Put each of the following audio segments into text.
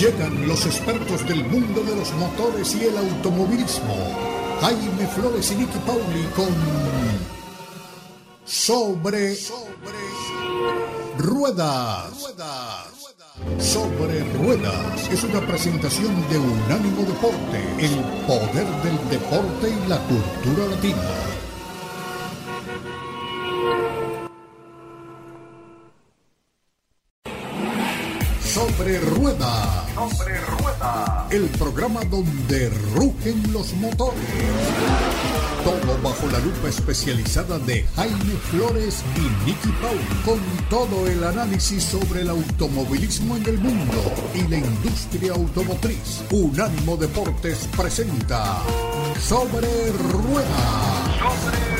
Llegan los expertos del mundo de los motores y el automovilismo. Jaime Flores y Nicky Pauli con Sobre, Ruedas. Sobre Ruedas es una presentación de Unánimo Deporte, el poder del deporte y la cultura latina. Sobre Rueda. Sobre. El programa donde rugen los motores. Todo bajo la lupa especializada de Jaime Flores y Nicky Paul. Con todo el análisis sobre el automovilismo en el mundo y la industria automotriz. Unánimo Deportes presenta Sobre Rueda. Sobre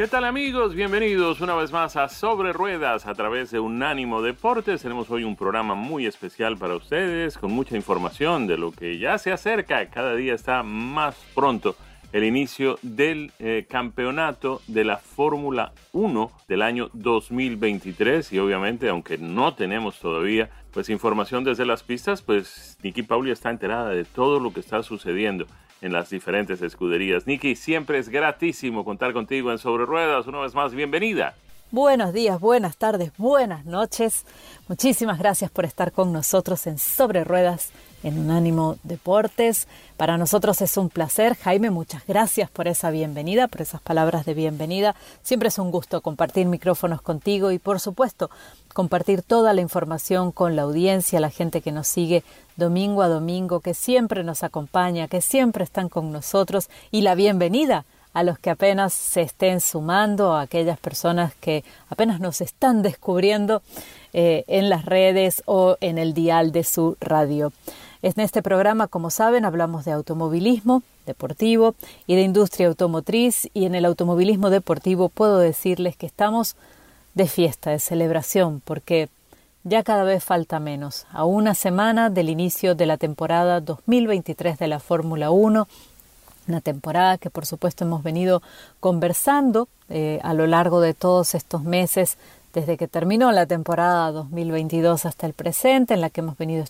¿Qué tal amigos? Bienvenidos una vez más a Sobre Ruedas a través de Unánimo Deportes. Tenemos hoy un programa muy especial para ustedes con mucha información de lo que ya se acerca. Cada día está más pronto el inicio del eh, campeonato de la Fórmula 1 del año 2023 y obviamente aunque no tenemos todavía pues información desde las pistas, pues Nicky Pauli está enterada de todo lo que está sucediendo en las diferentes escuderías. Nicky, siempre es gratísimo contar contigo en Sobre Ruedas. Una vez más, bienvenida. Buenos días, buenas tardes, buenas noches. Muchísimas gracias por estar con nosotros en Sobre Ruedas en Unánimo Deportes. Para nosotros es un placer. Jaime, muchas gracias por esa bienvenida, por esas palabras de bienvenida. Siempre es un gusto compartir micrófonos contigo y, por supuesto, compartir toda la información con la audiencia, la gente que nos sigue domingo a domingo, que siempre nos acompaña, que siempre están con nosotros y la bienvenida a los que apenas se estén sumando, a aquellas personas que apenas nos están descubriendo eh, en las redes o en el dial de su radio. En este programa, como saben, hablamos de automovilismo deportivo y de industria automotriz y en el automovilismo deportivo puedo decirles que estamos de fiesta, de celebración, porque ya cada vez falta menos. A una semana del inicio de la temporada 2023 de la Fórmula 1, una temporada que por supuesto hemos venido conversando eh, a lo largo de todos estos meses desde que terminó la temporada 2022 hasta el presente, en la que hemos venido,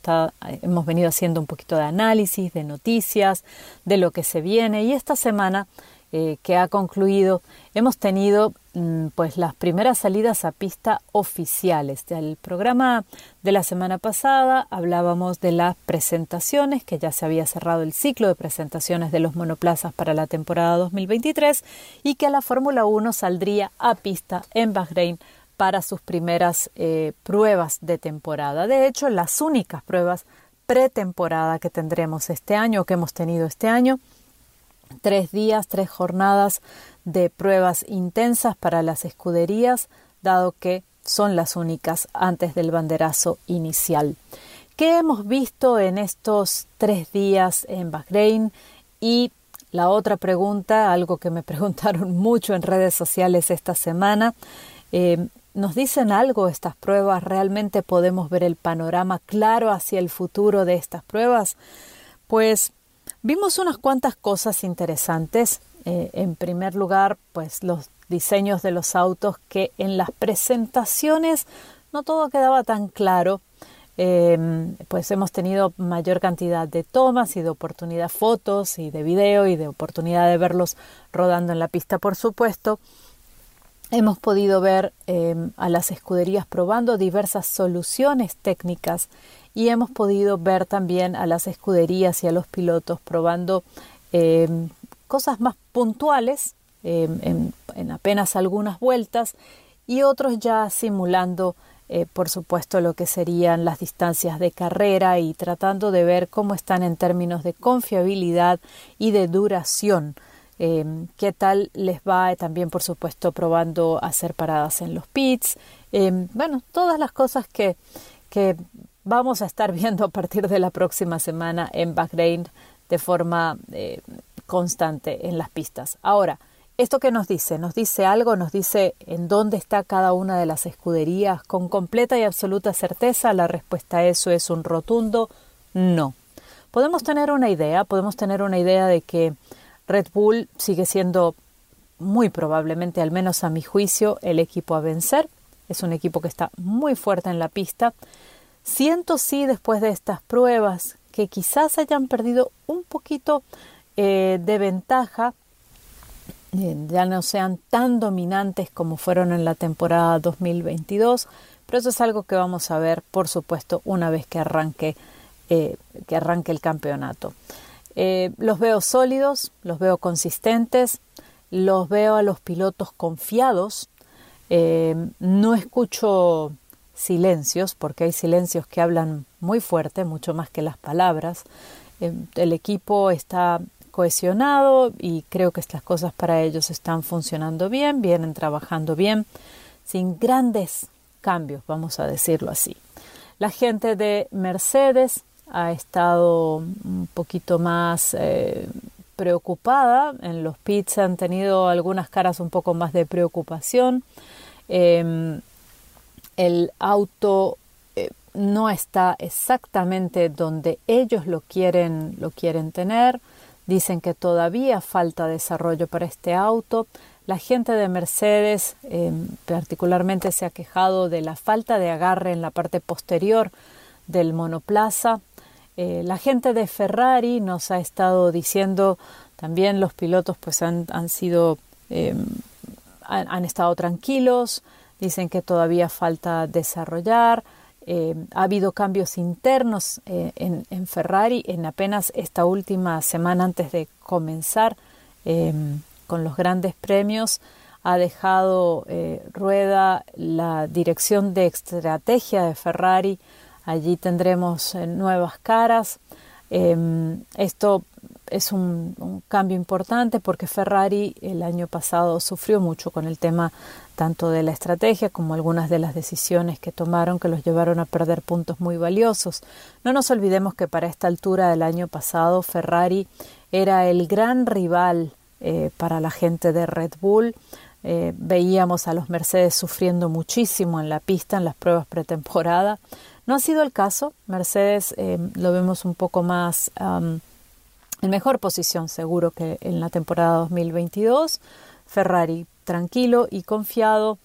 hemos venido haciendo un poquito de análisis, de noticias, de lo que se viene. Y esta semana eh, que ha concluido, hemos tenido pues las primeras salidas a pista oficiales. Del programa de la semana pasada hablábamos de las presentaciones, que ya se había cerrado el ciclo de presentaciones de los monoplazas para la temporada 2023 y que la Fórmula 1 saldría a pista en Bahrein para sus primeras eh, pruebas de temporada. De hecho, las únicas pruebas pretemporada que tendremos este año, que hemos tenido este año, tres días, tres jornadas de pruebas intensas para las escuderías, dado que son las únicas antes del banderazo inicial. ¿Qué hemos visto en estos tres días en Bahrein? Y la otra pregunta, algo que me preguntaron mucho en redes sociales esta semana, eh, ¿nos dicen algo estas pruebas? ¿Realmente podemos ver el panorama claro hacia el futuro de estas pruebas? Pues Vimos unas cuantas cosas interesantes. Eh, en primer lugar, pues los diseños de los autos que en las presentaciones no todo quedaba tan claro. Em, pues hemos tenido mayor cantidad de tomas y de oportunidad fotos y de video y de oportunidad de verlos rodando en la pista, por supuesto. Hemos podido ver em, a las escuderías probando diversas soluciones técnicas y hemos podido ver también a las escuderías y a los pilotos probando em, cosas más puntuales em, en, apenas algunas vueltas y otros ya simulando eh, por supuesto lo que serían las distancias de carrera y tratando de ver cómo están en términos de confiabilidad y de duración. Em, qué tal les va también por supuesto probando hacer paradas en los pits bueno todas las cosas que, que vamos a estar viendo a partir de la próxima semana en Bahrein de forma eh, constante en las pistas. Ahora, ¿esto qué nos dice? ¿Nos dice algo? ¿Nos dice en dónde está cada una de las escuderías? Con completa y absoluta certeza, la respuesta a eso es un rotundo no. Podemos tener una idea, podemos tener una idea de que Red Bull sigue siendo muy probablemente, al menos a mi juicio, el equipo a vencer. Es un equipo que está muy fuerte en la pista. Siento sí después de estas pruebas que quizás hayan perdido un poquito eh, de ventaja, eh, ya no sean tan dominantes como fueron en la temporada 2022, pero eso es algo que vamos a ver, por supuesto, una vez que arranque, eh, que arranque el campeonato. los veo sólidos, los veo consistentes, los veo a los pilotos confiados. no escucho silencios, porque hay silencios que hablan muy fuerte, mucho más que las palabras. el equipo está cohesionado y creo que estas cosas para ellos están funcionando bien, vienen trabajando bien, sin grandes cambios, vamos a decirlo así. La gente de Mercedes ha estado un poquito más eh, preocupada, en los pits han tenido algunas caras un poco más de preocupación. Em, el auto eh, no está exactamente donde ellos lo quieren, lo quieren tener. Dicen que todavía falta desarrollo para este auto. La gente de Mercedes em, particularmente se ha quejado de la falta de agarre en la parte posterior del monoplaza. Eh, la gente de Ferrari nos ha estado diciendo, también los pilotos pues han, sido, em, han estado tranquilos, dicen que todavía falta desarrollar. Eh, ha habido cambios internos eh, en, Ferrari en apenas esta última semana antes de comenzar em, con los grandes premios. Ha dejado eh, rueda la dirección de estrategia de Ferrari. Allí tendremos nuevas caras. Em, esto es un, cambio importante porque Ferrari el año pasado sufrió mucho con el tema tanto de la estrategia como algunas de las decisiones que tomaron que los llevaron a perder puntos muy valiosos. No nos olvidemos que para esta altura del año pasado Ferrari era el gran rival eh, para la gente de Red Bull. Eh, veíamos a los Mercedes sufriendo muchísimo en la pista en las pruebas pretemporada. No ha sido el caso. Mercedes eh, lo vemos un poco más en mejor posición seguro que en la temporada 2022. Ferrari tranquilo y confiado.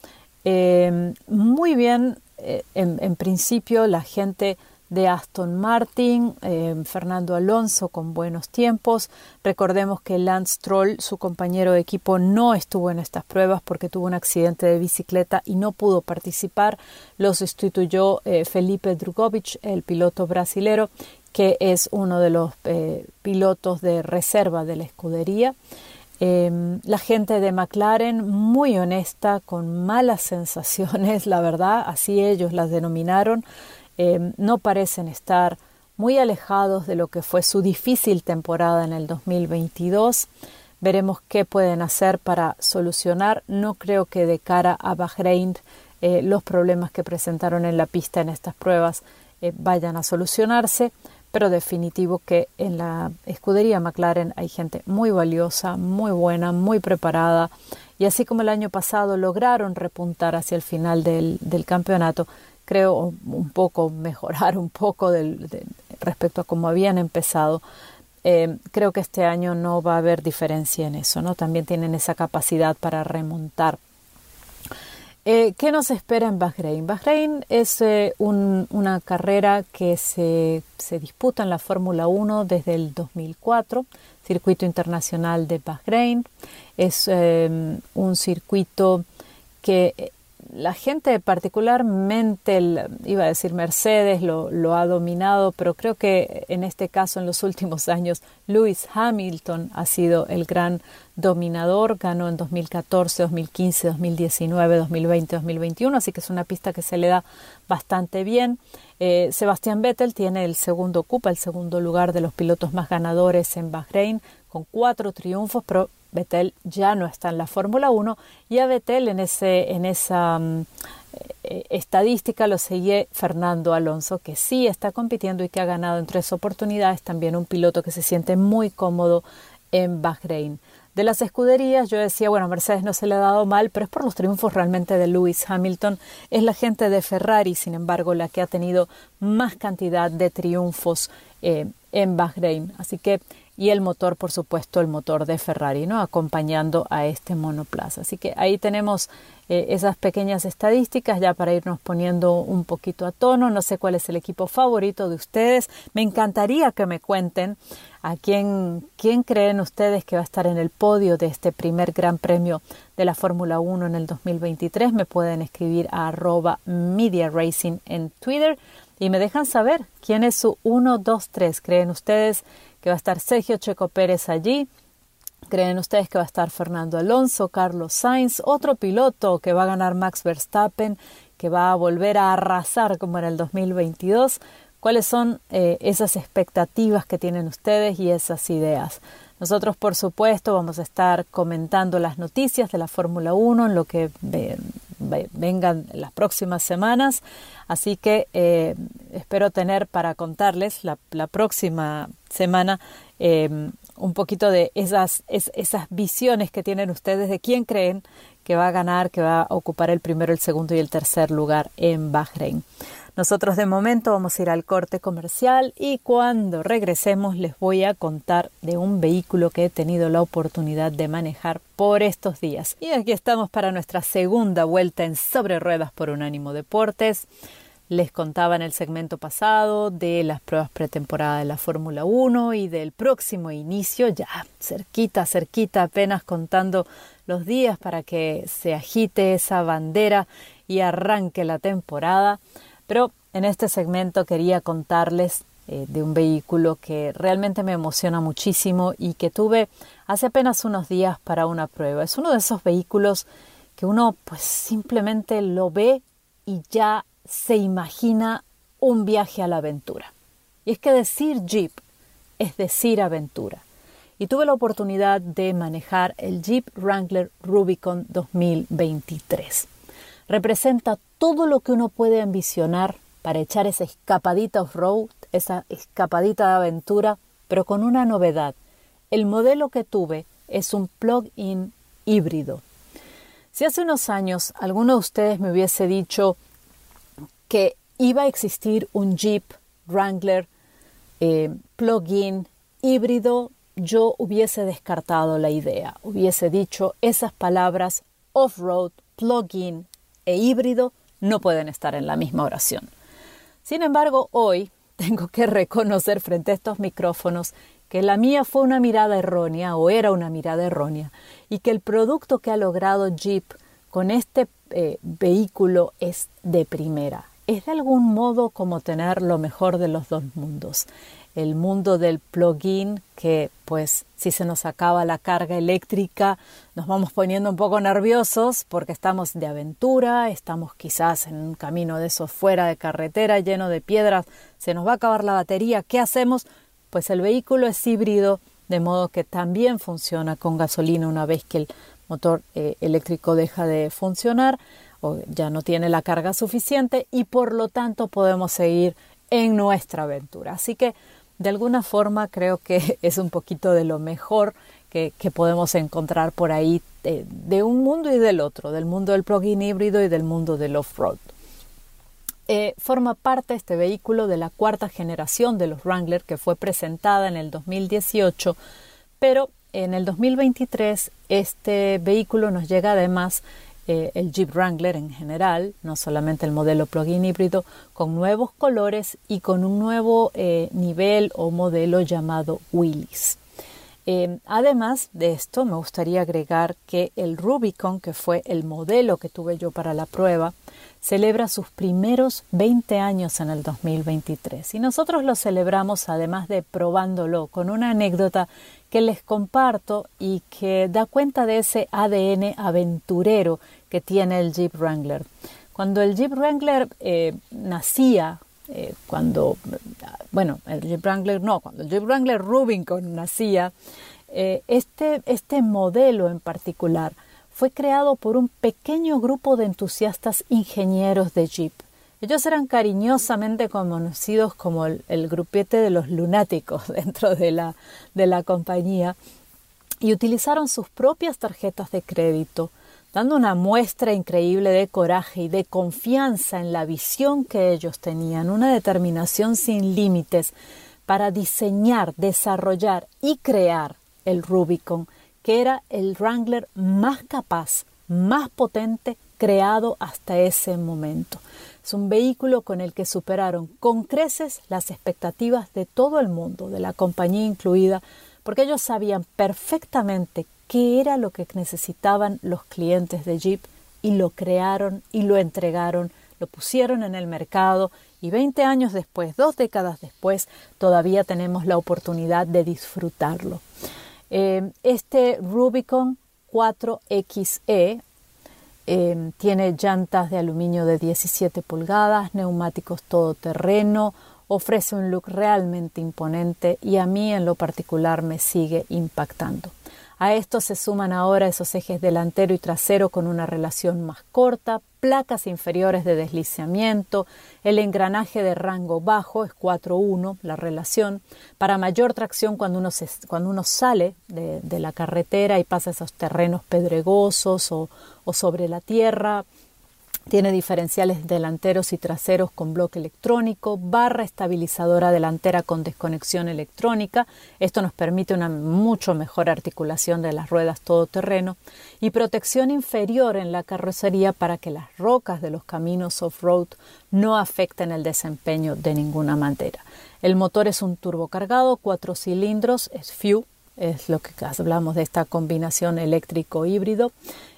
Eh, muy bien, eh, en, principio, la gente de Aston Martin, eh, Fernando Alonso con buenos tiempos. Recordemos que Lance Troll, su compañero de equipo, no estuvo en estas pruebas porque tuvo un accidente de bicicleta y no pudo participar. Lo sustituyó Felipe Drugovic, el piloto brasilero, que es uno de los eh, pilotos de reserva de la escudería. Em, la gente de McLaren muy honesta, con malas sensaciones, la verdad, así ellos las denominaron, em, no parecen estar muy alejados de lo que fue su difícil temporada en el 2022. Veremos qué pueden hacer para solucionar. No creo que de cara a Bahrein eh, los problemas que presentaron en la pista en estas pruebas eh, vayan a solucionarse pero definitivo que en la escudería McLaren hay gente muy valiosa, muy buena, muy preparada y así como el año pasado lograron repuntar hacia el final del, campeonato, creo un poco mejorar un poco del, respecto a cómo habían empezado. Eh, creo que este año no va a haber diferencia en eso, ¿no? También tienen esa capacidad para remontar. Eh, ¿Qué nos espera en Bahrein? Bahrein es eh, una carrera que se, disputa en la Fórmula 1 desde el 2004, circuito internacional de Bahrein. Es eh, un circuito que la gente particularmente, iba a decir Mercedes, lo, ha dominado, pero creo que en este caso, en los últimos años, Lewis Hamilton ha sido el gran dominador, ganó en 2014, 2015, 2019, 2020, 2021, así que es una pista que se le da bastante bien. Eh, Sebastián Vettel tiene el segundo, ocupa el segundo lugar de los pilotos más ganadores en Bahrein, con cuatro triunfos, pero Vettel ya no está en la Fórmula 1 y a Vettel en, ese, en esa mm, eh, estadística lo sigue Fernando Alonso, que sí está compitiendo y que ha ganado en tres oportunidades, también un piloto que se siente muy cómodo en Bahrein. De las escuderías yo decía, bueno, Mercedes no se le ha dado mal, pero es por los triunfos realmente de Lewis Hamilton. Es la gente de Ferrari, sin embargo, la que ha tenido más cantidad de triunfos eh, en Bahrein. Así que y el motor, por supuesto, el motor de Ferrari, ¿no? acompañando a este monoplaza. Así que ahí tenemos eh, esas pequeñas estadísticas ya para irnos poniendo un poquito a tono. No sé cuál es el equipo favorito de ustedes. Me encantaría que me cuenten a quién, quién creen ustedes que va a estar en el podio de este primer Gran Premio de la Fórmula 1 en el 2023. Me pueden escribir a arroba Media Racing en Twitter y me dejan saber quién es su 1, 2, 3. ¿Creen ustedes que va a estar Sergio Checo Pérez allí? ¿Creen ustedes que va a estar Fernando Alonso, Carlos Sainz, otro piloto que va a ganar Max Verstappen, que va a volver a arrasar como en el 2022? ¿Cuáles son eh, esas expectativas que tienen ustedes y esas ideas? Nosotros, por supuesto, vamos a estar comentando las noticias de la Fórmula 1 en lo que vengan las próximas semanas. Así que eh, espero tener para contarles la, próxima semana eh, un poquito de esas, esas visiones que tienen ustedes de quién creen que va a ganar, que va a ocupar el primero, el segundo y el tercer lugar en Bahrein. Nosotros de momento vamos a ir al corte comercial y cuando regresemos les voy a contar de un vehículo que he tenido la oportunidad de manejar por estos días. Y aquí estamos para nuestra segunda vuelta en Sobre Ruedas por Unánimo Deportes. Les contaba en el segmento pasado de las pruebas pretemporada de la Fórmula 1 y del próximo inicio, ya cerquita, cerquita, apenas contando los días para que se agite esa bandera y arranque la temporada. Pero en este segmento quería contarles eh, de un vehículo que realmente me emociona muchísimo y que tuve hace apenas unos días para una prueba. Es uno de esos vehículos que uno pues simplemente lo ve y ya se imagina un viaje a la aventura. Y es que decir Jeep es decir aventura. Y tuve la oportunidad de manejar el Jeep Wrangler Rubicon 2023 representa todo lo que uno puede ambicionar para echar esa escapadita off-road, esa escapadita de aventura, pero con una novedad. El modelo que tuve es un plug-in híbrido. Si hace unos años alguno de ustedes me hubiese dicho que iba a existir un Jeep Wrangler eh, plug-in híbrido, yo hubiese descartado la idea. Hubiese dicho esas palabras off-road, plug-in, e híbrido no pueden estar en la misma oración. Sin embargo, hoy tengo que reconocer frente a estos micrófonos que la mía fue una mirada errónea o era una mirada errónea y que el producto que ha logrado Jeep con este eh, vehículo es de primera. Es de algún modo como tener lo mejor de los dos mundos el mundo del plugin que pues si se nos acaba la carga eléctrica nos vamos poniendo un poco nerviosos porque estamos de aventura, estamos quizás en un camino de esos fuera de carretera lleno de piedras, se nos va a acabar la batería, ¿qué hacemos? Pues el vehículo es híbrido de modo que también funciona con gasolina una vez que el motor eh, eléctrico deja de funcionar o ya no tiene la carga suficiente y por lo tanto podemos seguir en nuestra aventura. Así que de alguna forma creo que es un poquito de lo mejor que, podemos encontrar por ahí de, un mundo y del otro, del mundo del plug-in híbrido y del mundo del off-road. Eh, forma parte este vehículo de la cuarta generación de los Wrangler que fue presentada en el 2018, pero en el 2023 este vehículo nos llega además eh, el Jeep Wrangler en general, no solamente el modelo plug-in híbrido, con nuevos colores y con un nuevo eh, nivel o modelo llamado Willys. Eh, además de esto, me gustaría agregar que el Rubicon, que fue el modelo que tuve yo para la prueba, celebra sus primeros 20 años en el 2023. Y nosotros lo celebramos además de probándolo con una anécdota que les comparto y que da cuenta de ese ADN aventurero que tiene el Jeep Wrangler. Cuando el Jeep Wrangler eh, nacía, eh, cuando, bueno, el Jeep Wrangler no, cuando el Jeep Wrangler Rubicon nacía, eh, este, este modelo en particular fue creado por un pequeño grupo de entusiastas ingenieros de Jeep. Ellos eran cariñosamente conocidos como el, grupete de los lunáticos dentro de la, de la compañía y utilizaron sus propias tarjetas de crédito dando una muestra increíble de coraje y de confianza en la visión que ellos tenían, una determinación sin límites para diseñar, desarrollar y crear el Rubicon, que era el Wrangler más capaz, más potente creado hasta ese momento. Es un vehículo con el que superaron con creces las expectativas de todo el mundo, de la compañía incluida, porque ellos sabían perfectamente qué era lo que necesitaban los clientes de Jeep y lo crearon y lo entregaron, lo pusieron en el mercado y 20 años después, dos décadas después, todavía tenemos la oportunidad de disfrutarlo. Eh, este Rubicon 4XE eh, tiene llantas de aluminio de 17 pulgadas, neumáticos todoterreno, ofrece un look realmente imponente y a mí en lo particular me sigue impactando. A esto se suman ahora esos ejes delantero y trasero con una relación más corta, placas inferiores de deslizamiento, el engranaje de rango bajo es 4-1, la relación, para mayor tracción cuando uno, cuando uno sale de, la carretera y pasa esos terrenos pedregosos o sobre la tierra, tiene diferenciales delanteros y traseros con bloque electrónico, barra estabilizadora delantera con desconexión electrónica. Esto nos permite una mucho mejor articulación de las ruedas todoterreno y protección inferior en la carrocería para que las rocas de los caminos off-road no afecten el desempeño de ninguna manera. El motor es un turbocargado, cuatro cilindros, es es lo que hablamos de esta combinación eléctrico híbrido,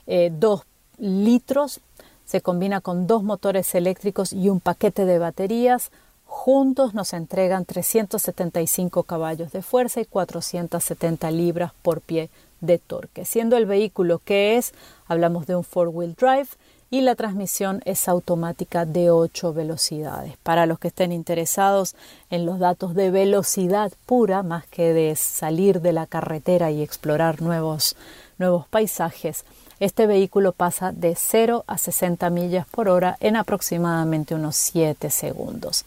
eh, dos litros se combina con dos motores eléctricos y un paquete de baterías. Juntos nos entregan 375 caballos de fuerza y 470 libras por pie de torque. Siendo el vehículo que es, hablamos de un four-wheel drive y la transmisión es automática de 8 velocidades. Para los que estén interesados en los datos de velocidad pura, más que de salir de la carretera y explorar nuevos, nuevos paisajes, este vehículo pasa de 0 a 60 millas por hora en aproximadamente unos 7 segundos.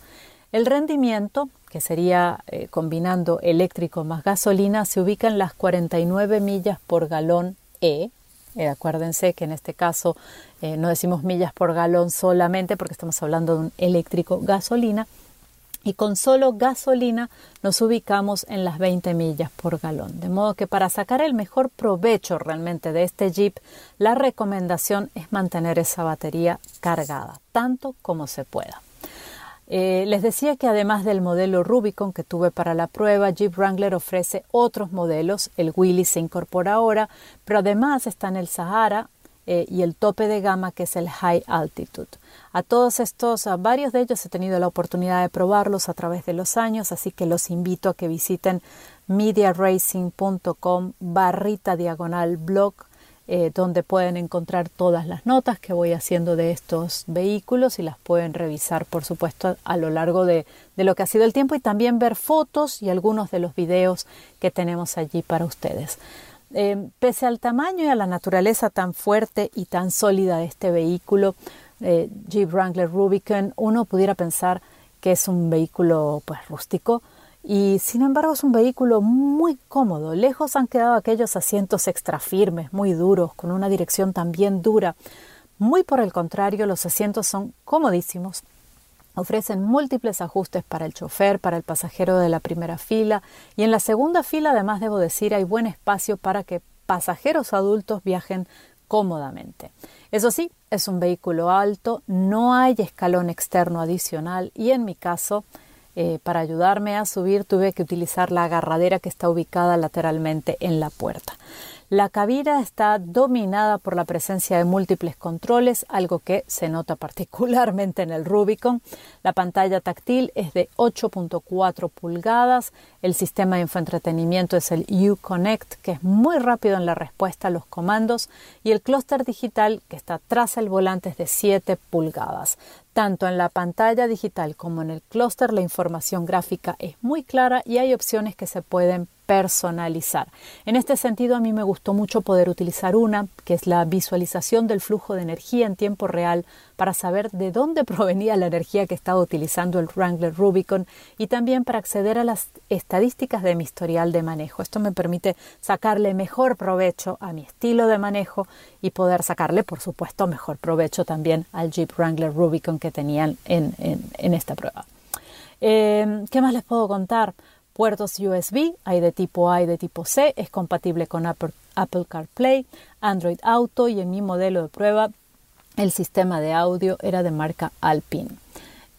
El rendimiento, que sería eh, combinando eléctrico más gasolina, se ubica en las 49 millas por galón E. Eh, acuérdense que en este caso eh, no decimos millas por galón solamente porque estamos hablando de un eléctrico gasolina, y con solo gasolina nos ubicamos en las 20 millas por galón. De modo que para sacar el mejor provecho realmente de este Jeep, la recomendación es mantener esa batería cargada, tanto como se pueda. Eh, les decía que además del modelo Rubicon que tuve para la prueba, Jeep Wrangler ofrece otros modelos. El Willys se incorpora ahora, pero además están el Sahara eh, y el tope de gama que es el High Altitude. A todos estos, a varios de ellos he tenido la oportunidad de probarlos a través de los años, así que los invito a que visiten mediaracing.com barrita diagonal blog, eh, donde pueden encontrar todas las notas que voy haciendo de estos vehículos y las pueden revisar, por supuesto, a lo largo de, lo que ha sido el tiempo y también ver fotos y algunos de los videos que tenemos allí para ustedes. Eh, pese al tamaño y a la naturaleza tan fuerte y tan sólida de este vehículo, eh, Jeep Wrangler Rubicon, uno pudiera pensar que es un vehículo pues rústico y sin embargo es un vehículo muy cómodo. Lejos han quedado aquellos asientos extra firmes, muy duros, con una dirección también dura. Muy por el contrario, los asientos son comodísimos. Ofrecen múltiples ajustes para el chofer, para el pasajero de la primera fila y en la segunda fila, además debo decir, hay buen espacio para que pasajeros adultos viajen cómodamente. Eso sí, es un vehículo alto, no hay escalón externo adicional y en mi caso, eh, para ayudarme a subir tuve que utilizar la agarradera que está ubicada lateralmente en la puerta. La cabina está dominada por la presencia de múltiples controles, algo que se nota particularmente en el Rubicon. La pantalla táctil es de 8.4 pulgadas. El sistema de infoentretenimiento es el Uconnect, que es muy rápido en la respuesta a los comandos. Y el clúster digital, que está tras el volante, es de 7 pulgadas. Tanto en la pantalla digital como en el clúster la información gráfica es muy clara y hay opciones que se pueden personalizar. En este sentido, a mí me gustó mucho poder utilizar una, que es la visualización del flujo de energía en tiempo real para saber de dónde provenía la energía que estaba utilizando el Wrangler Rubicon y también para acceder a las estadísticas de mi historial de manejo. Esto me permite sacarle mejor provecho a mi estilo de manejo y poder sacarle, por supuesto, mejor provecho también al Jeep Wrangler Rubicon que tenían en, en esta prueba. Eh, ¿Qué más les puedo contar? Puertos USB, hay de tipo A y de tipo C, es compatible con Apple, CarPlay, Android Auto y en mi modelo de prueba el sistema de audio era de marca Alpine.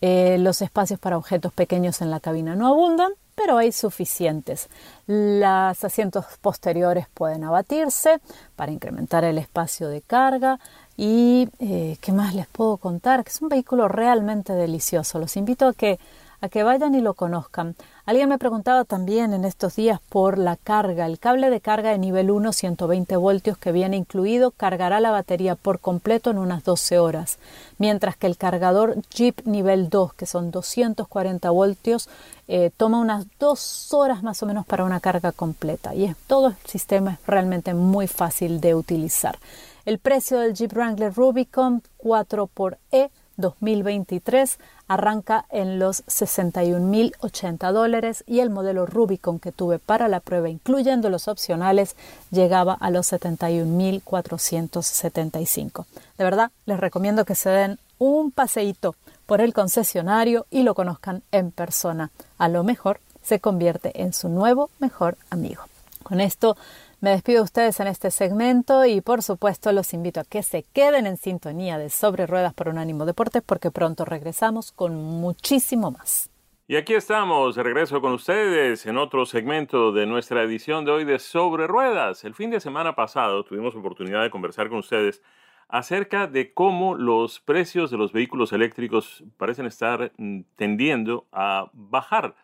Eh, los espacios para objetos pequeños en la cabina no abundan, pero hay suficientes. Los asientos posteriores pueden abatirse para incrementar el espacio de carga. Y eh, qué más les puedo contar, que es un vehículo realmente delicioso. Los invito a que a que vayan y lo conozcan. Alguien me preguntaba también en estos días por la carga. El cable de carga de nivel 1, 120 voltios que viene incluido, cargará la batería por completo en unas 12 horas, mientras que el cargador Jeep nivel 2, que son 240 voltios, eh, toma unas 2 horas más o menos para una carga completa. Y es, todo el sistema es realmente muy fácil de utilizar. El precio del Jeep Wrangler Rubicon 4xE 2023 arranca en los 61.080 dólares y el modelo Rubicon que tuve para la prueba, incluyendo los opcionales, llegaba a los 71.475. De verdad, les recomiendo que se den un paseíto por el concesionario y lo conozcan en persona. A lo mejor se convierte en su nuevo mejor amigo. Con esto me despido de ustedes en este segmento y por supuesto los invito a que se queden en sintonía de Sobre Ruedas por Unánimo Deportes porque pronto regresamos con muchísimo más. Y aquí estamos, de regreso con ustedes en otro segmento de nuestra edición de hoy de Sobre Ruedas. El fin de semana pasado tuvimos oportunidad de conversar con ustedes acerca de cómo los precios de los vehículos eléctricos parecen estar mm, tendiendo a bajar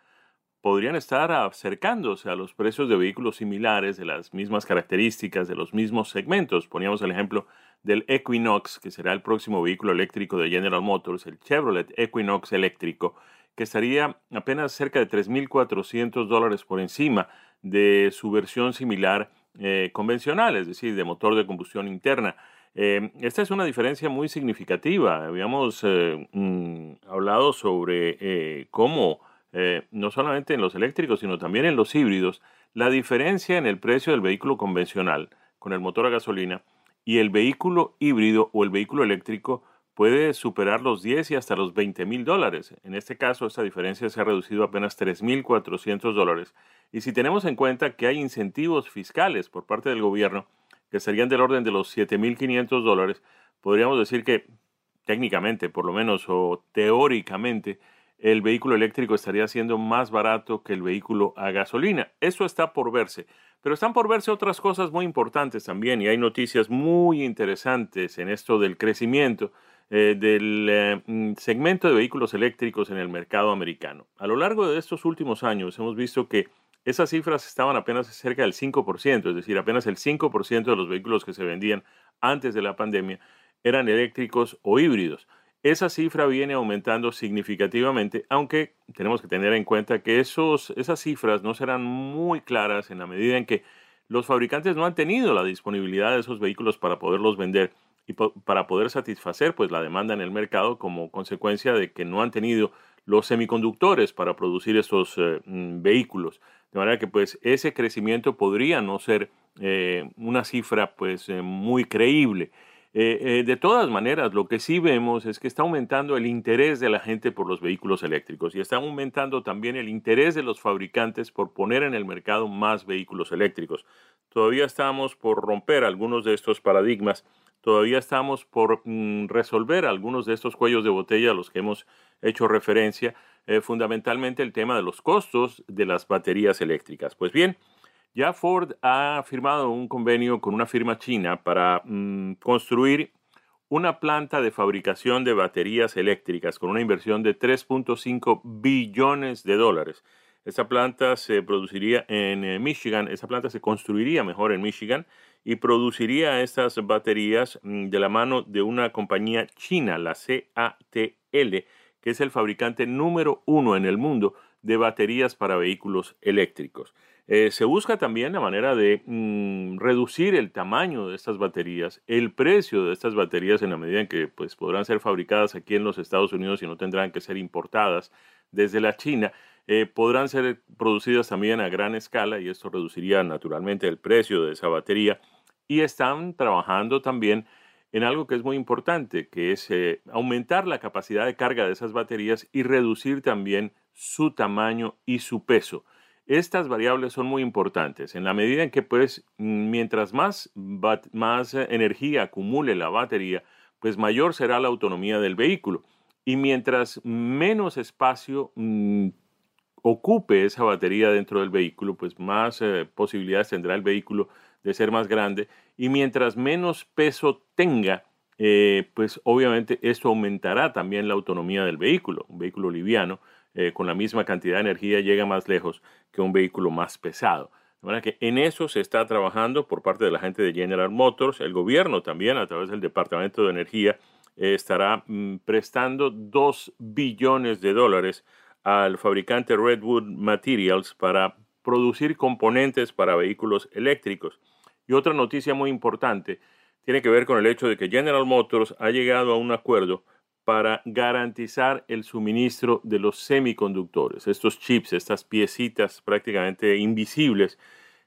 podrían estar acercándose a los precios de vehículos similares, de las mismas características, de los mismos segmentos. Poníamos el ejemplo del Equinox, que será el próximo vehículo eléctrico de General Motors, el Chevrolet Equinox eléctrico, que estaría apenas cerca de 3.400 dólares por encima de su versión similar eh, convencional, es decir, de motor de combustión interna. Eh, esta es una diferencia muy significativa. Habíamos eh, mm, hablado sobre cómo eh, no solamente en los eléctricos, sino también en los híbridos, la diferencia en el precio del vehículo convencional con el motor a gasolina y el vehículo híbrido o el vehículo eléctrico puede superar los 10 y hasta los 20 mil dólares. En este caso, esta diferencia se ha reducido a apenas 3.400 dólares. Y si tenemos en cuenta que hay incentivos fiscales por parte del gobierno que serían del orden de los 7.500 dólares, podríamos decir que técnicamente, por lo menos, o teóricamente, el vehículo eléctrico estaría siendo más barato que el vehículo a gasolina. Eso está por verse. Pero están por verse otras cosas muy importantes también y hay noticias muy interesantes en esto del crecimiento eh, del eh, mm, segmento de vehículos eléctricos en el mercado americano. A lo largo de estos últimos años hemos visto que esas cifras estaban apenas cerca del 5%, es decir, apenas el 5% de los vehículos que se vendían antes de la pandemia eran eléctricos o híbridos esa cifra viene aumentando significativamente, aunque tenemos que tener en cuenta que esos, esas cifras no serán muy claras en la medida en que los fabricantes no han tenido la disponibilidad de esos vehículos para poderlos vender y para poder satisfacer pues la demanda en el mercado como consecuencia de que no han tenido los semiconductores para producir estos eh, mm, vehículos. De manera que pues ese crecimiento podría no ser eh, una cifra pues eh, muy creíble. Eh, eh, de todas maneras, lo que sí vemos es que está aumentando el interés de la gente por los vehículos eléctricos y está aumentando también el interés de los fabricantes por poner en el mercado más vehículos eléctricos. Todavía estamos por romper algunos de estos paradigmas, todavía estamos por mm, resolver algunos de estos cuellos de botella a los que hemos hecho referencia, eh, fundamentalmente el tema de los costos de las baterías eléctricas. Pues bien, ya Ford ha firmado un convenio con una firma china para mm, construir una planta de fabricación de baterías eléctricas con una inversión de 3.5 billones de dólares. Esta planta se produciría en eh, Michigan, esa planta se construiría mejor en Michigan y produciría estas baterías mm, de la mano de una compañía china, la CATL, que es el fabricante número uno en el mundo de baterías para vehículos eléctricos. Eh, se busca también la manera de mm, reducir el tamaño de estas baterías, el precio de estas baterías en la medida en que pues, podrán ser fabricadas aquí en los Estados Unidos y no tendrán que ser importadas desde la China. Eh, podrán ser producidas también a gran escala y esto reduciría naturalmente el precio de esa batería. Y están trabajando también en algo que es muy importante, que es eh, aumentar la capacidad de carga de esas baterías y reducir también su tamaño y su peso. Estas variables son muy importantes en la medida en que pues mientras más, más energía acumule la batería, pues mayor será la autonomía del vehículo. Y mientras menos espacio mm, ocupe esa batería dentro del vehículo, pues más eh, posibilidades tendrá el vehículo de ser más grande. Y mientras menos peso tenga, eh, pues obviamente esto aumentará también la autonomía del vehículo. Un vehículo liviano eh, con la misma cantidad de energía llega más lejos que un vehículo más pesado. De manera que en eso se está trabajando por parte de la gente de General Motors. El gobierno también, a través del Departamento de Energía, eh, estará mm, prestando 2 billones de dólares al fabricante Redwood Materials para producir componentes para vehículos eléctricos. Y otra noticia muy importante tiene que ver con el hecho de que General Motors ha llegado a un acuerdo para garantizar el suministro de los semiconductores, estos chips, estas piecitas prácticamente invisibles,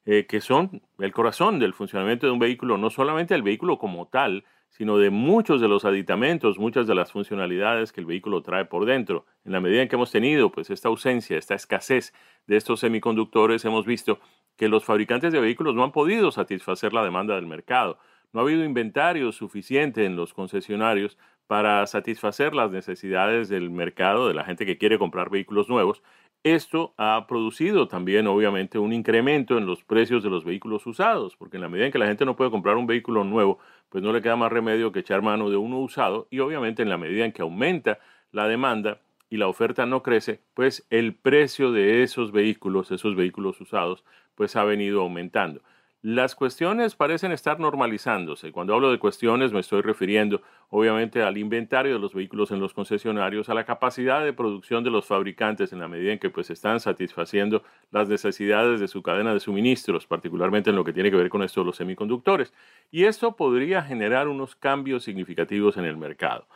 eh, que son el corazón del funcionamiento de un vehículo, no solamente el vehículo como tal, sino de muchos de los aditamentos, muchas de las funcionalidades que el vehículo trae por dentro. En la medida en que hemos tenido pues esta ausencia, esta escasez de estos semiconductores, hemos visto que los fabricantes de vehículos no han podido satisfacer la demanda del mercado. No ha habido inventario suficiente en los concesionarios para satisfacer las necesidades del mercado, de la gente que quiere comprar vehículos nuevos. Esto ha producido también, obviamente, un incremento en los precios de los vehículos usados, porque en la medida en que la gente no puede comprar un vehículo nuevo, pues no le queda más remedio que echar mano de uno usado y obviamente en la medida en que aumenta la demanda y la oferta no crece, pues el precio de esos vehículos, esos vehículos usados, pues ha venido aumentando. Las cuestiones parecen estar normalizándose. Cuando hablo de cuestiones me estoy refiriendo obviamente al inventario de los vehículos en los concesionarios, a la capacidad de producción de los fabricantes en la medida en que pues están satisfaciendo las necesidades de su cadena de suministros, particularmente en lo que tiene que ver con esto de los semiconductores. Y esto podría generar unos cambios significativos en el mercado.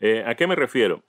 Eh, ¿A qué me refiero?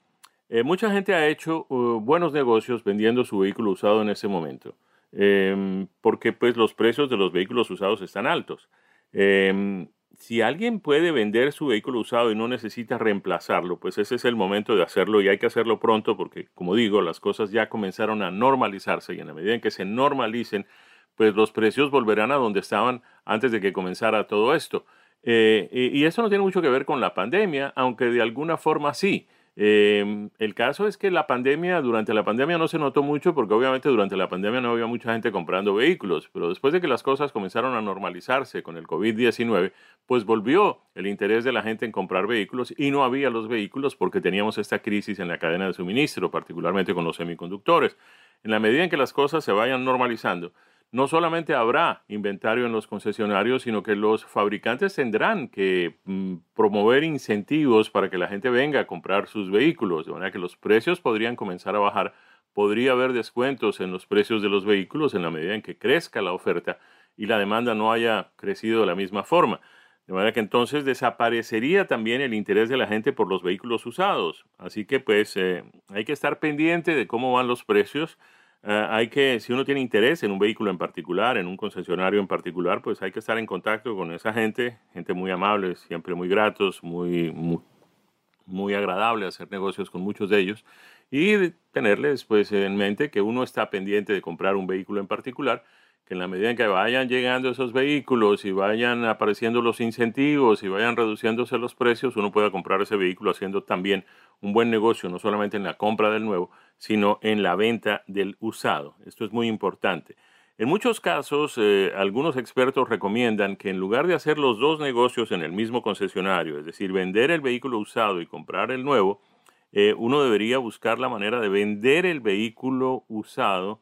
Eh, mucha gente ha hecho uh, buenos negocios vendiendo su vehículo usado en ese momento. Em, porque pues los precios de los vehículos usados están altos. Em, si alguien puede vender su vehículo usado y no necesita reemplazarlo, pues ese es el momento de hacerlo y hay que hacerlo pronto porque, como digo, las cosas ya comenzaron a normalizarse y en la medida en que se normalicen, pues los precios volverán a donde estaban antes de que comenzara todo esto. Eh, y, y eso no tiene mucho que ver con la pandemia, aunque de alguna forma sí. Em, el caso es que la pandemia, durante la pandemia no se notó mucho porque obviamente durante la pandemia no había mucha gente comprando vehículos, pero después de que las cosas comenzaron a normalizarse con el COVID-19, pues volvió el interés de la gente en comprar vehículos y no había los vehículos porque teníamos esta crisis en la cadena de suministro, particularmente con los semiconductores. En la medida en que las cosas se vayan normalizando, no solamente habrá inventario en los concesionarios, sino que los fabricantes tendrán que mm, promover incentivos para que la gente venga a comprar sus vehículos, de manera que los precios podrían comenzar a bajar, podría haber descuentos en los precios de los vehículos en la medida en que crezca la oferta y la demanda no haya crecido de la misma forma. De manera que entonces desaparecería también el interés de la gente por los vehículos usados. Así que pues eh, hay que estar pendiente de cómo van los precios eh, hay que, si uno tiene interés en un vehículo en particular, en un concesionario en particular, pues hay que estar en contacto con esa gente, gente muy amable, siempre muy gratos, muy, muy, muy agradable hacer negocios con muchos de ellos y tenerles pues en mente que uno está pendiente de comprar un vehículo en particular que en la medida en que vayan llegando esos vehículos y vayan apareciendo los incentivos y vayan reduciéndose los precios, uno pueda comprar ese vehículo haciendo también un buen negocio, no solamente en la compra del nuevo, sino en la venta del usado. Esto es muy importante. En muchos casos, eh, algunos expertos recomiendan que en lugar de hacer los dos negocios en el mismo concesionario, es decir, vender el vehículo usado y comprar el nuevo, eh, uno debería buscar la manera de vender el vehículo usado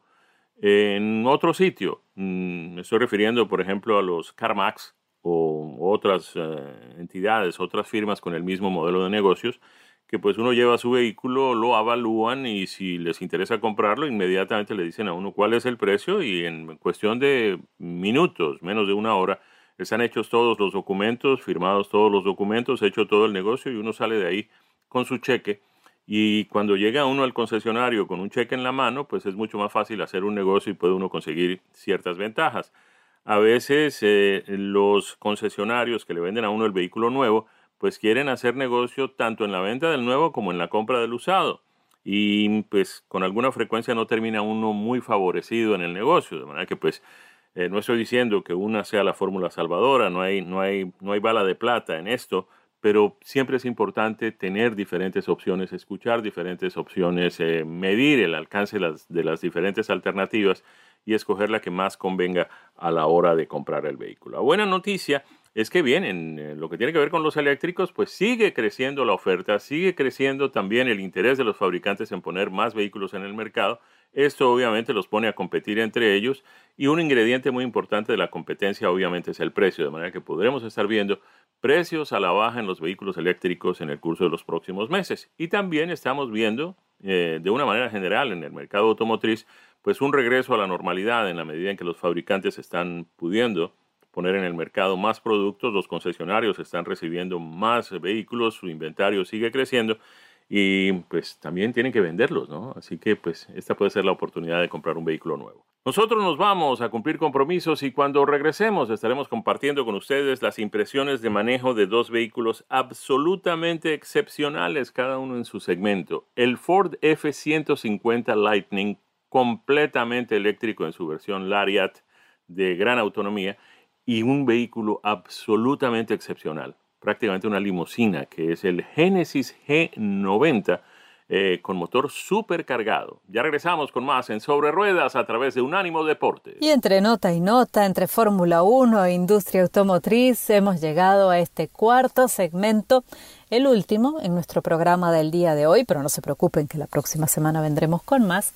en otro sitio. Mm, me estoy refiriendo, por ejemplo, a los CarMax o otras eh, entidades, otras firmas con el mismo modelo de negocios, que pues uno lleva su vehículo, lo avalúan y si les interesa comprarlo, inmediatamente le dicen a uno cuál es el precio y en cuestión de minutos, menos de una hora, están hechos todos los documentos, firmados todos los documentos, hecho todo el negocio y uno sale de ahí con su cheque y cuando llega uno al concesionario con un cheque en la mano, pues es mucho más fácil hacer un negocio y puede uno conseguir ciertas ventajas. A veces eh, los concesionarios que le venden a uno el vehículo nuevo, pues quieren hacer negocio tanto en la venta del nuevo como en la compra del usado. y pues con alguna frecuencia no termina uno muy favorecido en el negocio, de manera que pues eh, no estoy diciendo que una sea la fórmula salvadora, no hay, no, hay, no hay bala de plata en esto, pero siempre es importante tener diferentes opciones, escuchar diferentes opciones, eh, medir el alcance de las diferentes alternativas y escoger la que más convenga a la hora de comprar el vehículo. La buena noticia es que bien, en lo que tiene que ver con los eléctricos, pues sigue creciendo la oferta, sigue creciendo también el interés de los fabricantes en poner más vehículos en el mercado. Esto obviamente los pone a competir entre ellos y un ingrediente muy importante de la competencia obviamente es el precio, de manera que podremos estar viendo precios a la baja en los vehículos eléctricos en el curso de los próximos meses. Y también estamos viendo eh, de una manera general en el mercado automotriz pues un regreso a la normalidad en la medida en que los fabricantes están pudiendo poner en el mercado más productos, los concesionarios están recibiendo más vehículos, su inventario sigue creciendo y pues también tienen que venderlos, ¿no? Así que pues esta puede ser la oportunidad de comprar un vehículo nuevo. Nosotros nos vamos a cumplir compromisos y cuando regresemos estaremos compartiendo con ustedes las impresiones de manejo de dos vehículos absolutamente excepcionales, cada uno en su segmento. El Ford F-150 Lightning, completamente eléctrico en su versión Lariat de gran autonomía, y un vehículo absolutamente excepcional, prácticamente una limusina, que es el Genesis G90 eh, con motor supercargado. Ya regresamos con más en Sobre Ruedas a través de Unánimo Deportes. Y entre nota y nota, entre Fórmula 1 e industria automotriz, hemos llegado a este cuarto segmento, el último en nuestro programa del día de hoy, pero no se preocupen que la próxima semana vendremos con más.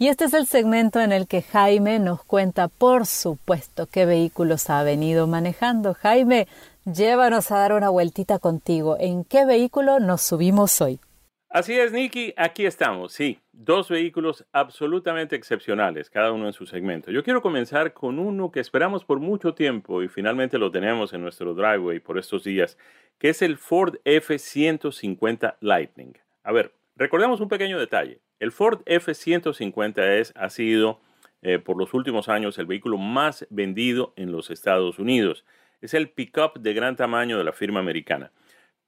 Y este es el segmento en el que Jaime nos cuenta, por supuesto, qué vehículos ha venido manejando. Jaime, llévanos a dar una vueltita contigo. ¿En qué vehículo nos subimos hoy? Así es, Nicky, aquí estamos, sí, dos vehículos absolutamente excepcionales, cada uno en su segmento. Yo quiero comenzar con uno que esperamos por mucho tiempo y finalmente lo tenemos en nuestro driveway por estos días, que es el Ford F-150 Lightning. A ver, recordemos un pequeño detalle. El Ford F-150 es, ha sido eh, por los últimos años el vehículo más vendido en los Estados Unidos. Es el pickup de gran tamaño de la firma americana.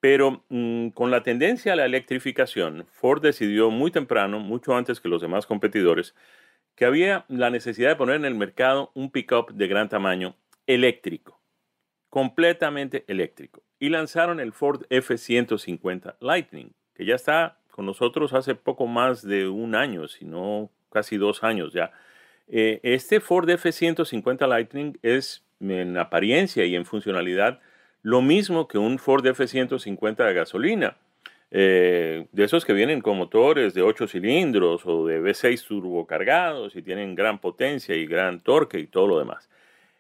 Pero mm, con la tendencia a la electrificación, Ford decidió muy temprano, mucho antes que los demás competidores, que había la necesidad de poner en el mercado un pickup de gran tamaño eléctrico, completamente eléctrico. Y lanzaron el Ford F-150 Lightning, que ya está con nosotros hace poco más de un año, si no casi dos años ya. Eh, este Ford F-150 Lightning es en apariencia y en funcionalidad lo mismo que un Ford F-150 de gasolina. Eh, de esos que vienen con motores de 8 cilindros o de V6 turbocargados y tienen gran potencia y gran torque y todo lo demás.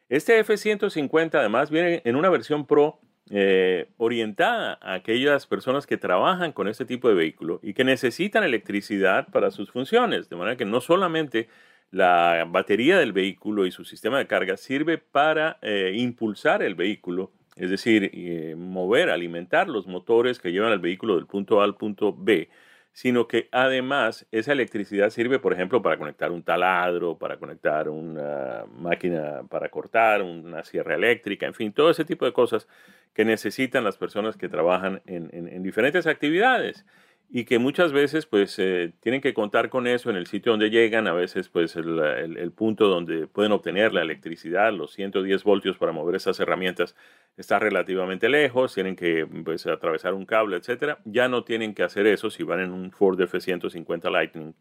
Este F-150 además viene en una versión Pro eh, orientada a aquellas personas que trabajan con este tipo de vehículo y que necesitan electricidad para sus funciones. De manera que no solamente la batería del vehículo y su sistema de carga sirve para eh, impulsar el vehículo, es decir, eh, mover, alimentar los motores que llevan el vehículo del punto A al punto B, sino que además esa electricidad sirve, por ejemplo, para conectar un taladro, para conectar una máquina para cortar, una sierra eléctrica, en fin, todo ese tipo de cosas que necesitan las personas que trabajan en diferentes actividades y que muchas veces pues eh, tienen que contar con eso en el sitio donde llegan, a veces pues el, punto donde pueden obtener la electricidad, los 110 voltios para mover esas herramientas está relativamente lejos, tienen que pues, atravesar un cable, etcétera. Ya no tienen que hacer eso si van en un Ford F-150 Lightning,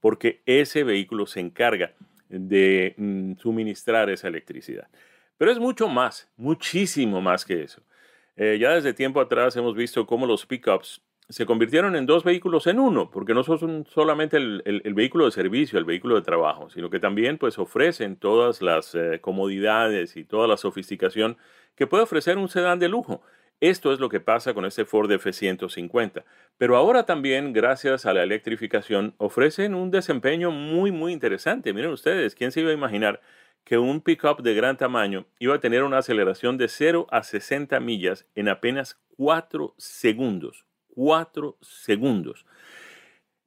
porque ese vehículo se encarga de mm, suministrar esa electricidad. Pero es mucho más, muchísimo más que eso. Eh, ya desde tiempo atrás hemos visto cómo los pickups se convirtieron en dos vehículos en uno, porque no son solamente el, vehículo de servicio, el vehículo de trabajo, sino que también pues ofrecen todas las eh, comodidades y toda la sofisticación que puede ofrecer un sedán de lujo. Esto es lo que pasa con este Ford F-150. Pero ahora también, gracias a la electrificación, ofrecen un desempeño muy, muy interesante. Miren ustedes, ¿quién se iba a imaginar que un pickup de gran tamaño iba a tener una aceleración de 0 a 60 millas en apenas 4 segundos? 4 segundos.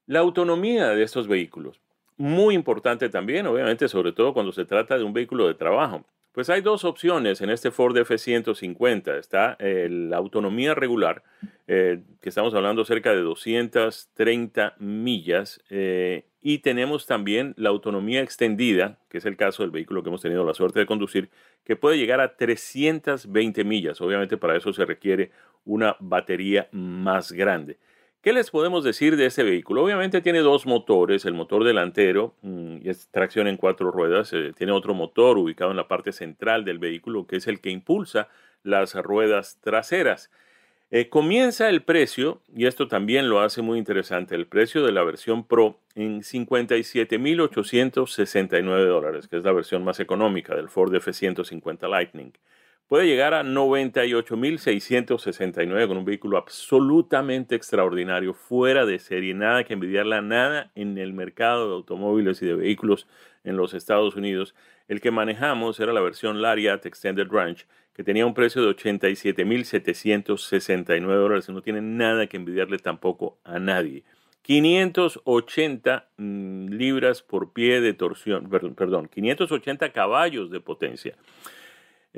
La autonomía de estos vehículos, muy importante también, obviamente, sobre todo cuando se trata de un vehículo de trabajo. Pues hay dos opciones en este Ford F-150. Está la autonomía regular, eh, que estamos hablando cerca de 230 millas. Eh, y tenemos también la autonomía extendida, que es el caso del vehículo que hemos tenido la suerte de conducir, que puede llegar a 320 millas. Obviamente para eso se requiere una batería más grande. ¿Qué les podemos decir de este vehículo? Obviamente tiene dos motores, el motor delantero mm, y es tracción en cuatro ruedas, eh, tiene otro motor ubicado en la parte central del vehículo que es el que impulsa las ruedas traseras. Eh, comienza el precio, y esto también lo hace muy interesante, el precio de la versión Pro en 57.869 dólares, que es la versión más económica del Ford F-150 Lightning puede llegar a 98.669 con un vehículo absolutamente extraordinario, fuera de serie, nada que envidiarla, nada en el mercado de automóviles y de vehículos en los Estados Unidos. El que manejamos era la versión Lariat Extended Range, que tenía un precio de 87.769 dólares y no tiene nada que envidiarle tampoco a nadie. 580 mm, libras por pie de torsión, perdón, 580 caballos de potencia.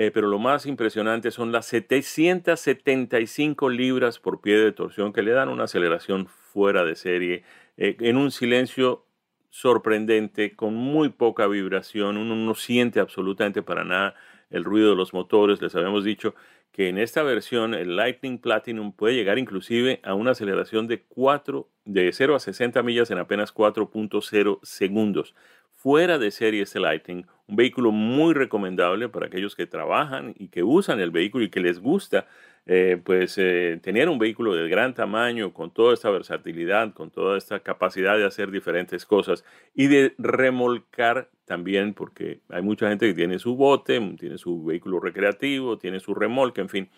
Eh, pero lo más impresionante son las 775 libras por pie de torsión que le dan una aceleración fuera de serie, eh, en un silencio sorprendente, con muy poca vibración, uno no siente absolutamente para nada el ruido de los motores, les habíamos dicho que en esta versión el Lightning Platinum puede llegar inclusive a una aceleración de 4 de 0 a 60 millas en apenas 4.0 segundos. Fuera de serie este Lightning, un vehículo muy recomendable para aquellos que trabajan y que usan el vehículo y que les gusta eh, pues eh, tener un vehículo de gran tamaño con toda esta versatilidad, con toda esta capacidad de hacer diferentes cosas y de remolcar también porque hay mucha gente que tiene su bote, tiene su vehículo recreativo, tiene su remolque, en fin.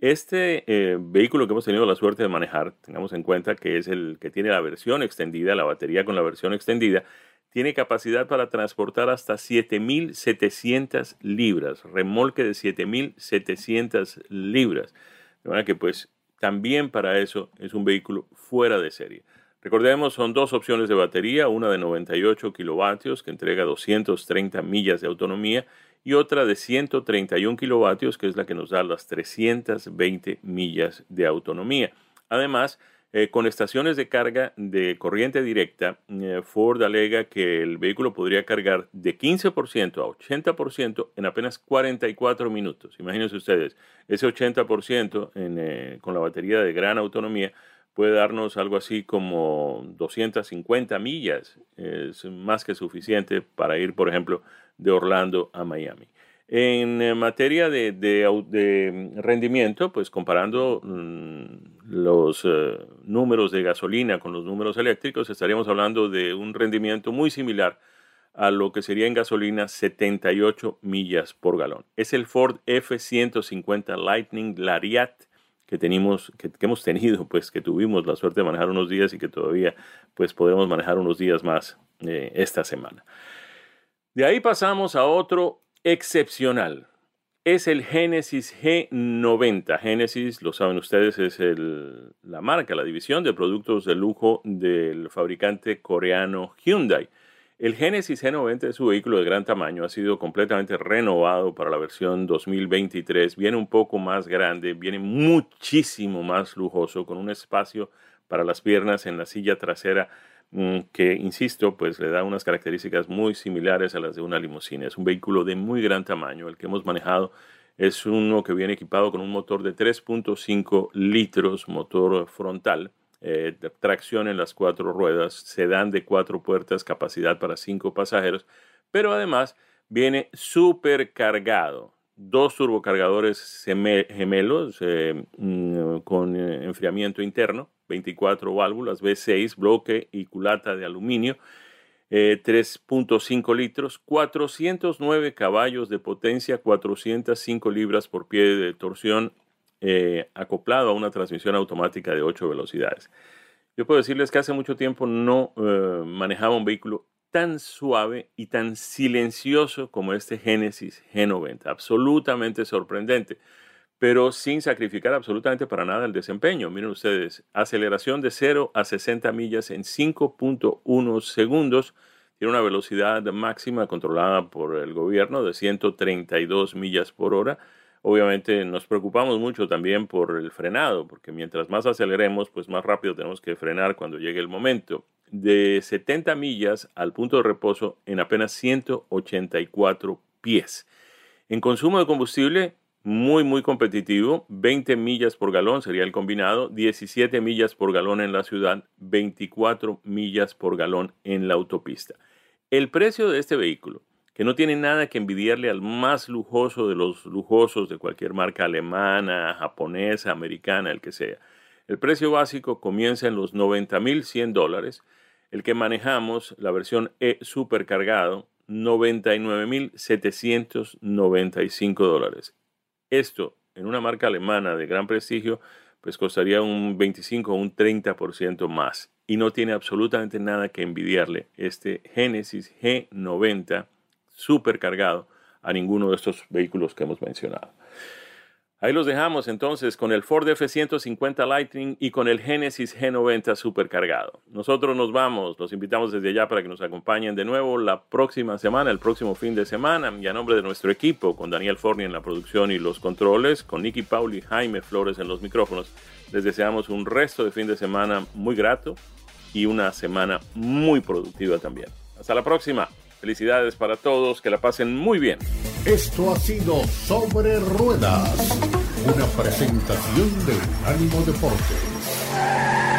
Este eh, vehículo que hemos tenido la suerte de manejar, tengamos en cuenta que es el que tiene la versión extendida, la batería con la versión extendida, tiene capacidad para transportar hasta 7.700 libras, remolque de 7.700 libras. De manera que pues también para eso es un vehículo fuera de serie. Recordemos, son dos opciones de batería, una de 98 kilovatios que entrega 230 millas de autonomía y otra de 131 kilovatios que es la que nos da las 320 millas de autonomía. Además, eh, con estaciones de carga de corriente directa, eh, Ford alega que el vehículo podría cargar de 15% a 80% en apenas 44 minutos. Imagínense ustedes, ese 80% eh, con la batería de gran autonomía puede darnos algo así como 250 millas. Es más que suficiente para ir, por ejemplo, de Orlando a Miami. En eh, materia de, rendimiento, pues comparando mm, los eh, números de gasolina con los números eléctricos, estaríamos hablando de un rendimiento muy similar a lo que sería en gasolina 78 millas por galón. Es el Ford F-150 Lightning Lariat que, tenemos, que, hemos tenido, pues que tuvimos la suerte de manejar unos días y que todavía pues podemos manejar unos días más eh, esta semana. De ahí pasamos a otro excepcional es el Genesis G90. Genesis, lo saben ustedes, es la marca, la división de productos de lujo del fabricante coreano Hyundai. El Genesis G90 es su vehículo de gran tamaño, ha sido completamente renovado para la versión 2023, viene un poco más grande, viene muchísimo más lujoso, con un espacio para las piernas en la silla trasera que, insisto, pues le da unas características muy similares a las de una limusina. Es un vehículo de muy gran tamaño. El que hemos manejado es uno que viene equipado con un motor de 3.5 litros, motor frontal, eh, tracción en las cuatro ruedas, sedán de cuatro puertas, capacidad para cinco pasajeros, pero además viene súper cargado. Dos turbocargadores gemelos eh, mm, con eh, enfriamiento interno, 24 válvulas, V6, bloque y culata de aluminio, 3.5 eh, litros, 409 caballos de potencia, 405 libras por pie de torsión, eh, acoplado a una transmisión automática de 8 velocidades. Yo puedo decirles que hace mucho tiempo no eh, manejaba un vehículo tan suave y tan silencioso como este Genesis G90. Absolutamente sorprendente pero sin sacrificar absolutamente para nada el desempeño. Miren ustedes, aceleración de 0 a 60 millas en 5.1 segundos. Tiene una velocidad máxima controlada por el gobierno de 132 millas por hora. Obviamente nos preocupamos mucho también por el frenado, porque mientras más aceleremos, pues más rápido tenemos que frenar cuando llegue el momento. De 70 millas al punto de reposo en apenas 184 pies. En consumo de combustible, muy, muy competitivo. 20 millas por galón sería el combinado, 17 millas por galón en la ciudad, 24 millas por galón en la autopista. El precio de este vehículo que no tiene nada que envidiarle al más lujoso de los lujosos de cualquier marca alemana, japonesa, americana, el que sea. El precio básico comienza en los 90.100 dólares. El que manejamos, la versión E supercargado, 99.795 dólares. Esto, en una marca alemana de gran prestigio, pues costaría un 25 o un 30% más. Y no tiene absolutamente nada que envidiarle este Genesis G90 supercargado a ninguno de estos vehículos que hemos mencionado. Ahí los dejamos entonces con el Ford F-150 Lightning y con el Genesis G90 supercargado. Nosotros nos vamos, los invitamos desde allá para que nos acompañen de nuevo la próxima semana, el próximo fin de semana, y a nombre de nuestro equipo, con Daniel Forni en la producción y los controles, con Nicky Pauli y Jaime Flores en los micrófonos, les deseamos un resto de fin de semana muy grato y una semana muy productiva también. Hasta la próxima. Felicidades para todos, que la pasen muy bien. Esto ha sido Sobre Ruedas, una presentación de Unánimo Deportes.